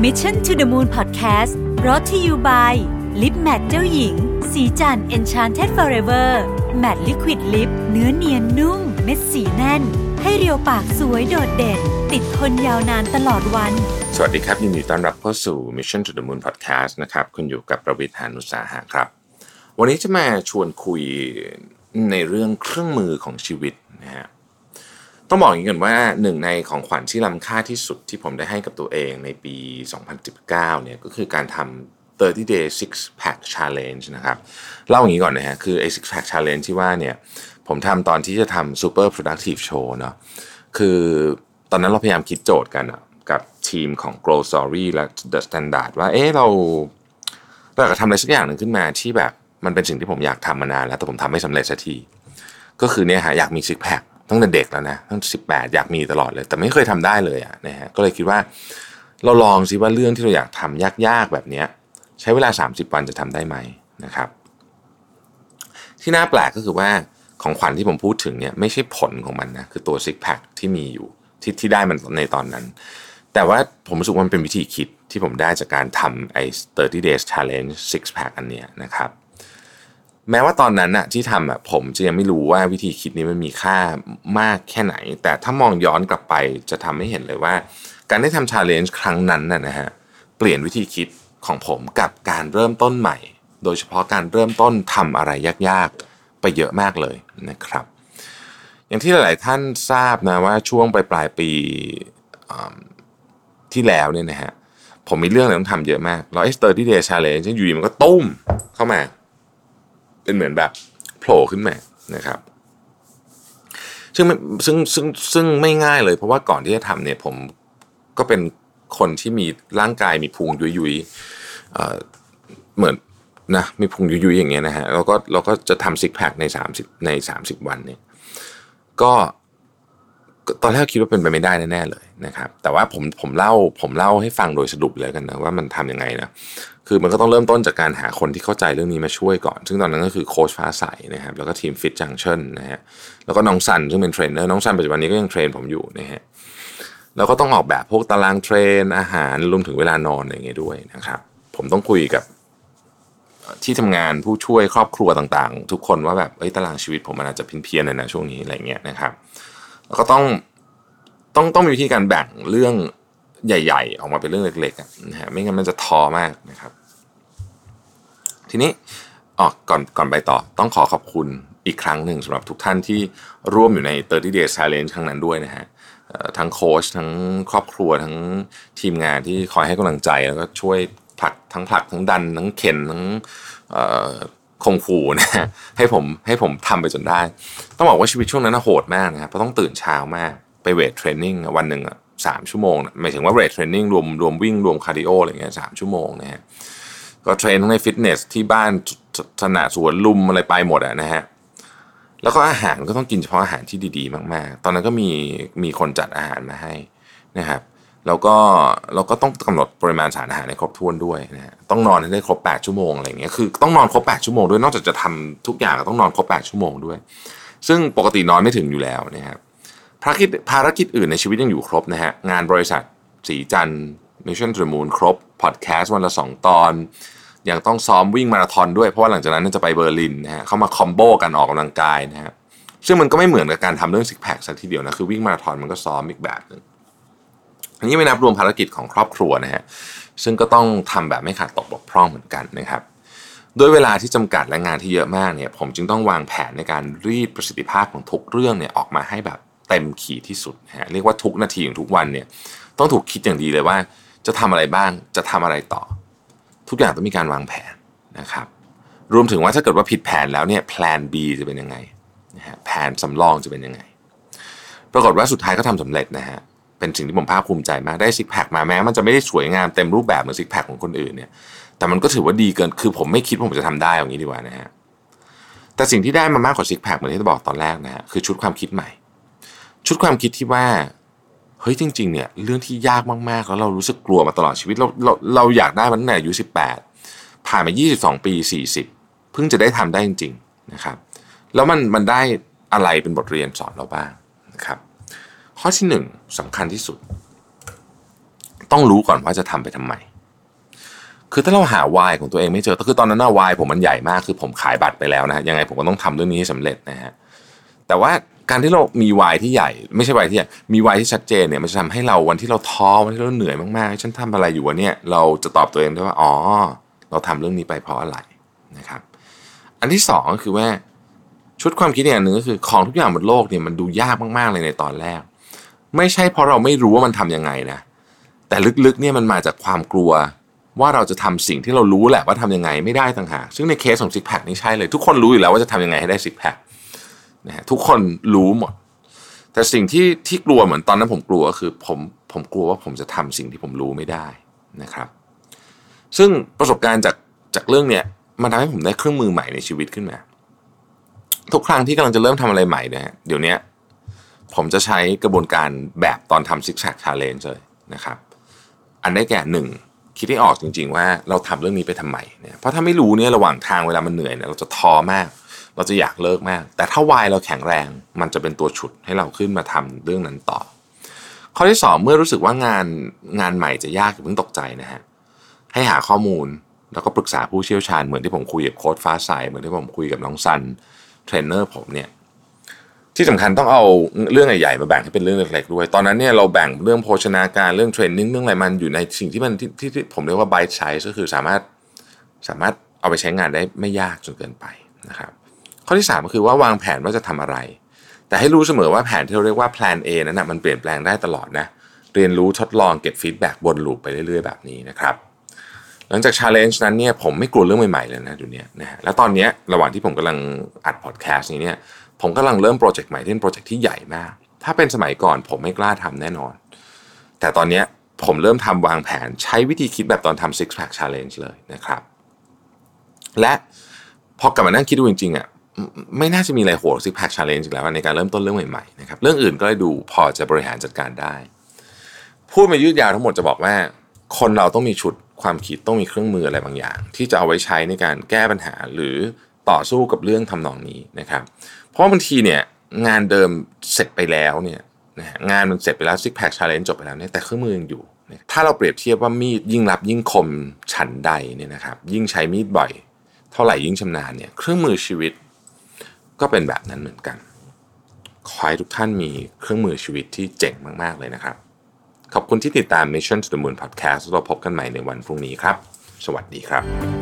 Mission to the Moon Podcast รอ t ธออยู่ by ลิปแมทเจ้าหญิง สีจัน Enchanted Forever Matte Liquid Lip เนื้อเนียนนุ่ม เม็ดสีแน่น ให้เรียวปากสวยโดดเด่น ติดทนยาวนานตลอดวัน สวัสดีครับ ยินดีต้อนรับเข้าสู่ Mission to the Moon Podcast นะครับ คุณอยู่กับประวิทยานุสาหะครับ วันนี้จะมาชวนคุยในเรื่องเครื่องมือของชีวิตนะฮะ ต้องบอกอย่างนี้ก่อนว่าหนึ่งในของขวัญที่ล้ำค่าที่สุดที่ผมได้ให้กับตัวเองในปี 2019 เนี่ยก็คือการทำ30 day six pack challenge นะครับ เล่าอย่างนี้ก่อนนะฮะ คือไอ้ six pack challenge ที่ว่าเนี่ย ผมทำตอนที่จะทำ super productive show เนาะ คือตอนนั้นเราพยายามคิดโจทย์กันอะกับทีมของ Grow Story และ The Standard ว่า เอ๊ะเราเราอยากจะทำอะไรสักอย่างหนึ่งขึ้นมาที่แบบมันเป็นสิ่งที่ผมอยากทำมานานแล้ว แต่ผมทำไม่สำเร็จสักที ก็คือเนี่ยฮะอยากมีซิกแพค ตั้งแต่เด็กแล้วนะตั้งสิบแปดอยากมีตลอดเลย แต่ไม่เคยทำได้เลยอะนะฮะก็เลยคิดว่า เราลองซิว่าเรื่องที่เราอยากทำยากๆแบบเนี้ยใช้เวลา 30 วันจะทำได้ไหมนะครับ ที่น่าแปลกก็คือว่าของขวัญที่ผมพูดถึงเนี่ยไม่ใช่ผลของมันนะคือตัวซิกแพคที่มีอยู่ที่ที่ได้มันในตอนนั้น แต่ว่าผมรู้สึกว่ามันเป็นวิธีคิดที่ผมได้จากการทำไอ้ 30 days challenge six pack อันเนี้ยนะครับ แม้ว่าตอนนั้นอะที่ทำอะผมจะยังไม่รู้ว่าวิธีคิดนี้มันมีค่ามากแค่ไหน แต่ถ้ามองย้อนกลับไปจะทำให้เห็นเลยว่า การได้ทำ challenge ครั้งนั้นน่ะนะฮะเปลี่ยนวิธีคิดของผมกับการเริ่มต้นใหม่ โดยเฉพาะการเริ่มต้นทำอะไรยากๆ ไปเยอะมากเลยนะครับ อย่างที่หลาย ๆ ท่านทราบนะว่าช่วงปลายปลายปีที่แล้วเนี่ยนะฮะผมมีเรื่องอะไรต้องทำเยอะมากแล้วไอ้ 30 day challenge อยู่ดีมันก็ตุ้มเข้ามา เป็นเหมือนแบบโผล่ขึ้นมานะครับ ซึ่งซึ่งซึ่งซึ่งไม่ง่ายเลย เพราะว่าก่อนที่จะทำเนี่ยผมก็เป็นคนที่มีร่างกายมีพุงยุยยุยเหมือนนะมีพุงยุยยุยอย่างเงี้ยนะฮะแล้วก็เราก็จะทำซิกแพคใน30ใน30 วันเนี่ยก็ ตอนแรกคิดว่าเป็นไปไม่ได้แน่ๆเลยนะครับ แต่ว่าผมผมเล่าผมเล่าให้ฟังโดยสรุปเลยกันนะว่ามันทำยังไงนะคือมันก็ต้องเริ่มต้นจากการหาคนที่เข้าใจเรื่องนี้มาช่วยก่อน ซึ่งตอนนั้นก็คือโค้ชฟ้าใสนะครับแล้วก็ทีม Fit Junctions นะฮะแล้วก็น้องซันซึ่งเป็นเทรนเนอร์น้องซันปัจจุบันนี้ก็ยัง train ผมอยู่นะฮะแล้วก็ต้องออกแบบพวกตาราง train อาหารรวมถึงเวลานอนอะไรเงี้ยด้วยนะครับ ผมต้องคุยกับที่ทำงานผู้ช่วยครอบครัวต่างๆ ทุกคนว่าแบบเอ้ยตารางชีวิตผมมันอาจจะเพี้ยนๆนะช่วงนี้อะไรเงี้ยนะครับ ก็ต้องต้องต้องมีวิธีการแบ่งเรื่องใหญ่ ๆ ออกมาเป็นเรื่องเล็กๆนะฮะไม่งั้นมันจะทอมากนะครับ ทีนี้อ๋อก่อนก่อนไปต่อต้องขอขอบคุณอีกครั้งหนึ่งสำหรับทุกท่านที่ร่วมอยู่ใน 30 days challenge ครั้งนั้นด้วยนะฮะทั้งโค้ชทั้งครอบครัวทั้งทีมงานที่คอยให้กำลังใจแล้วก็ช่วยผลักทั้งผลักทั้งดันทั้งเข็นทั้ง คงฟูนะให้ผมให้ผมทำไปจนได้ ต้องบอกว่าชีวิตช่วงนั้นโหดมากนะครับเพราะต้องตื่นเช้ามากไป weight training วันหนึ่งสามชั่วโมงหมายถึงว่า weight training รวมรวมวิ่งรวม cardio อะไรเงี้ยสามชั่วโมงนะฮะก็ train ทั้งในฟิตเนสที่บ้านสนามสวนลุมอะไรไปหมดอะนะฮะแล้วก็อาหารก็ต้องกินเฉพาะอาหารที่ดีๆ มากๆ ตอนนั้นก็มีมีคนจัดอาหารมาให้นะครับ แล้วก็เราก็ต้องกำหนดปริมาณสารอาหารให้ครบถ้วนด้วยนะฮะต้องนอนให้ได้ครบ 8 ชั่วโมงอะไรเงี้ยคือต้องนอนครบ 8 ชั่วโมงด้วยนอกจากจะทำทุกอย่างก็ต้องนอนครบ 8 ชั่วโมงด้วย ซึ่งปกตินอนไม่ถึงอยู่แล้วนะครับภารกิจภารกิจอื่นในชีวิตยังอยู่ครบนะฮะงานบริษัทศรีจันทร์ Mission To The Moon ครบพอดแคสต์วันละสองตอนยังต้องซ้อมวิ่งมาราธอนด้วยเพราะว่าหลังจากนั้นจะไปเบอร์ลินนะฮะเข้ามา combo กันออกกำลังกายนะฮะซึ่งมันก็ไม่เหมือนกับการทำเรื่อง six pack ซะทีเดียวนะคือวิ่งมาราธอนมันก็ซ้อมอีกแบบหนึ่ง อันนี้ไม่นับรวมภารกิจของครอบครัวนะฮะซึ่งก็ต้องทำแบบไม่ขาดตกบกพร่องเหมือนกันนะครับด้วยเวลาที่จำกัดและงานที่เยอะมากเนี่ยผมจึงต้องวางแผนในการรีดประสิทธิภาพของทุกเรื่องเนี่ยออกมาให้แบบเต็มขีดที่สุดนะฮะเรียกว่าทุกนาทีของทุกวันเนี่ยต้องถูกคิดอย่างดีเลยว่า จะทำอะไรบ้างจะทำอะไรต่อ ทุกอย่างต้องมีการวางแผนนะครับรวมถึงว่าถ้าเกิดว่าผิดแผนแล้วเนี่ยแผน B จะเป็นยังไงนะฮะแผนสำรองจะเป็นยังไง ปรากฏว่าสุดท้ายก็ทำสำเร็จนะฮะ เป็นสิ่งที่ผมภาคภูมิใจมากได้ซิกแพคมาแม้ มันจะไม่ได้สวยงามเต็มรูปแบบเหมือนซิกแพคของคนอื่นเนี่ย แต่มันก็ถือว่าดีเกินคือผมไม่คิดว่าผมจะทำได้อย่างนี้ดีกว่านะฮะแต่สิ่งที่ได้มามากกว่าซิกแพคเหมือนที่บอกตอนแรกนะฮะคือชุดความคิดใหม่ ชุดความคิดที่ว่าเฮ้ยจริงๆเนี่ยเรื่องที่ยากมากๆ แล้วเรารู้สึกกลัวมาตลอดชีวิตเราเราเราอยากได้มันตั้งแต่อายุสิบแปดผ่านมา 22 ปี 40 เพิ่งจะได้ทำได้จริง ๆนะครับ แล้วมันมันได้อะไรเป็นบทเรียนสอนเราบ้างนะครับ ข้อที่หนึ่งสำคัญที่สุด ต้องรู้ก่อนว่าจะทำไปทำไม คือถ้าเราหาวายของตัวเองไม่เจอคือตอนนั้นน่าวายผมมันใหญ่มาก คือผมขายบัตรไปแล้วนะยังไงผมก็ต้องทำเรื่องนี้ให้สำเร็จนะฮะ แต่ว่าการที่เรามีวายที่ใหญ่ ไม่ใช่วายที่ใหญ่ มีวายที่ชัดเจนเนี่ย มันจะทำให้เราวันที่เราท้อ วันที่เราเหนื่อยมากๆ ฉันทำอะไรอยู่วะเนี่ย เราจะตอบตัวเองได้ว่า อ๋อ เราทำเรื่องนี้ไปเพราะอะไรนะครับ อันที่สองก็คือว่าชุดความคิดอย่างหนึ่งก็คือของทุกอย่างบนโลกเนี่ยมันดูยากมากๆเลยในตอนแรก ไม่ใช่เพราะเราไม่รู้ว่ามันทํำยังไงนะ แต่ลึกๆเนี่ยมันมาจากความกลัว ว่าเราจะทำสิ่งที่เรารู้แหละว่าทำยังไงไม่ได้ต่างหากซึ่งในเคสของซิกแพคนี่ใช่เลย ทุกคนรู้อยู่แล้วว่าจะทำยังไงให้ได้ซิกแพคนะฮะทุกคนรู้หมด แต่สิ่งที่ที่กลัวเหมือนตอนนั้นผมกลัวก็คือผมผมกลัวว่าผมจะทำสิ่งที่ผมรู้ไม่ได้นะครับ ซึ่งประสบการณ์จากจากเรื่องเนี้ยมันทำให้ผมได้เครื่องมือใหม่ในชีวิตขึ้นมา ทุกครั้งที่กำลังจะเริ่มทำอะไรใหม่เนี่ยเดี๋ยวนี้ ผมจะใช้กระบวนการแบบตอนทำซิกแซกชาเลนจ์เลยนะครับ อันได้แก่หนึ่งคิดให้ออกจริง ๆ ว่าเราทำเรื่องนี้ไปทำไมเนี่ยเพราะถ้าไม่รู้เนี่ยระหว่างทางเวลามันเหนื่อยเนี่ยเราจะท้อมาก เราจะอยากเลิกมาก แต่ถ้าวายเราแข็งแรง มันจะเป็นตัวฉุดให้เราขึ้นมาทำเรื่องนั้นต่อ ข้อที่สองเมื่อรู้สึกว่างานงานใหม่จะยากอย่าเพิ่งตกใจนะฮะให้หาข้อมูลแล้วก็ปรึกษาผู้เชี่ยวชาญเหมือนที่ผมคุยกับโค้ชฟ้าใสเหมือนที่ผมคุยกับน้องซันเทรนเนอร์ผมเนี่ย ที่สำคัญต้องเอาเรื่องใหญ่ๆมาแบ่งให้เป็นเรื่องเล็กๆด้วย ตอนนั้นเนี่ยเราแบ่งเรื่องโภชนาการเรื่อง training เรื่องอะไรมันอยู่ในสิ่งที่มันที่ที่ที่ผมเรียกว่า bite-size ก็คือสามารถสามารถเอาไปใช้งานได้ไม่ยากจนเกินไปนะครับข้อที่ 3 ก็คือว่าวางแผนว่าจะทำอะไร แต่ให้รู้เสมอว่าแผนที่เราเรียกว่าแพลน A นั้นนะมันเปลี่ยนแปลงได้ตลอดนะเรียนรู้ทดลองเก็บ feedback วน loop ไปเรื่อยๆแบบนี้นะครับหลังจาก challenge นั้นเนี่ยผมไม่กลัวเรื่องใหม่ๆเลยนะดูเนี้ยนะฮะแล้วตอนเนี้ยระหว่างที่ผมกำลังอัดพอดแคสต์นี้เนี่ย ผมกำลังเริ่มโปรเจกต์ใหม่ที่เป็นโปรเจกต์ที่ใหญ่มาก ถ้าเป็นสมัยก่อนผมไม่กล้าทำแน่นอน แต่ตอนนี้ผมเริ่มทำวางแผนใช้วิธีคิดแบบตอนทำ six pack challenge เลยนะครับ และพอกลับมานั่งคิดดูจริงๆอะไม่น่าจะมีอะไรโหด six pack challenge แล้วในการเริ่มต้นเรื่องใหม่ๆนะครับเรื่องอื่นก็ได้ดูพอจะบริหารจัดการได้ พูดมายืดยาวทั้งหมดจะบอกว่า คนเราต้องมีชุดความคิดต้องมีเครื่องมืออะไรบางอย่าง ที่จะเอาไว้ใช้ในการแก้ปัญหาหรือต่อสู้กับเรื่องทำนองนี้นะครับ เพราะบางทีเนี่ยงานเดิมเสร็จไปแล้วเนี่ยนะฮะงานมันเสร็จไปแล้ว six pack challenge จบไปแล้วเนี่ยแต่เครื่องมือยังอยู่ ถ้าเราเปรียบเทียบว่ามีดยิ่งลับยิ่งคมฉันใดเนี่ยนะครับยิ่งใช้มีดบ่อย เท่าไหร่ยิ่งชำนาญเนี่ยเครื่องมือชีวิตก็เป็นแบบนั้นเหมือนกัน ขอให้ทุกท่านมีเครื่องมือชีวิตที่เจ๋งมากๆเลยนะครับ ขอบคุณที่ติดตาม Mission to the Moon Podcast เราพบกันใหม่ในวันพรุ่งนี้ครับ สวัสดีครับ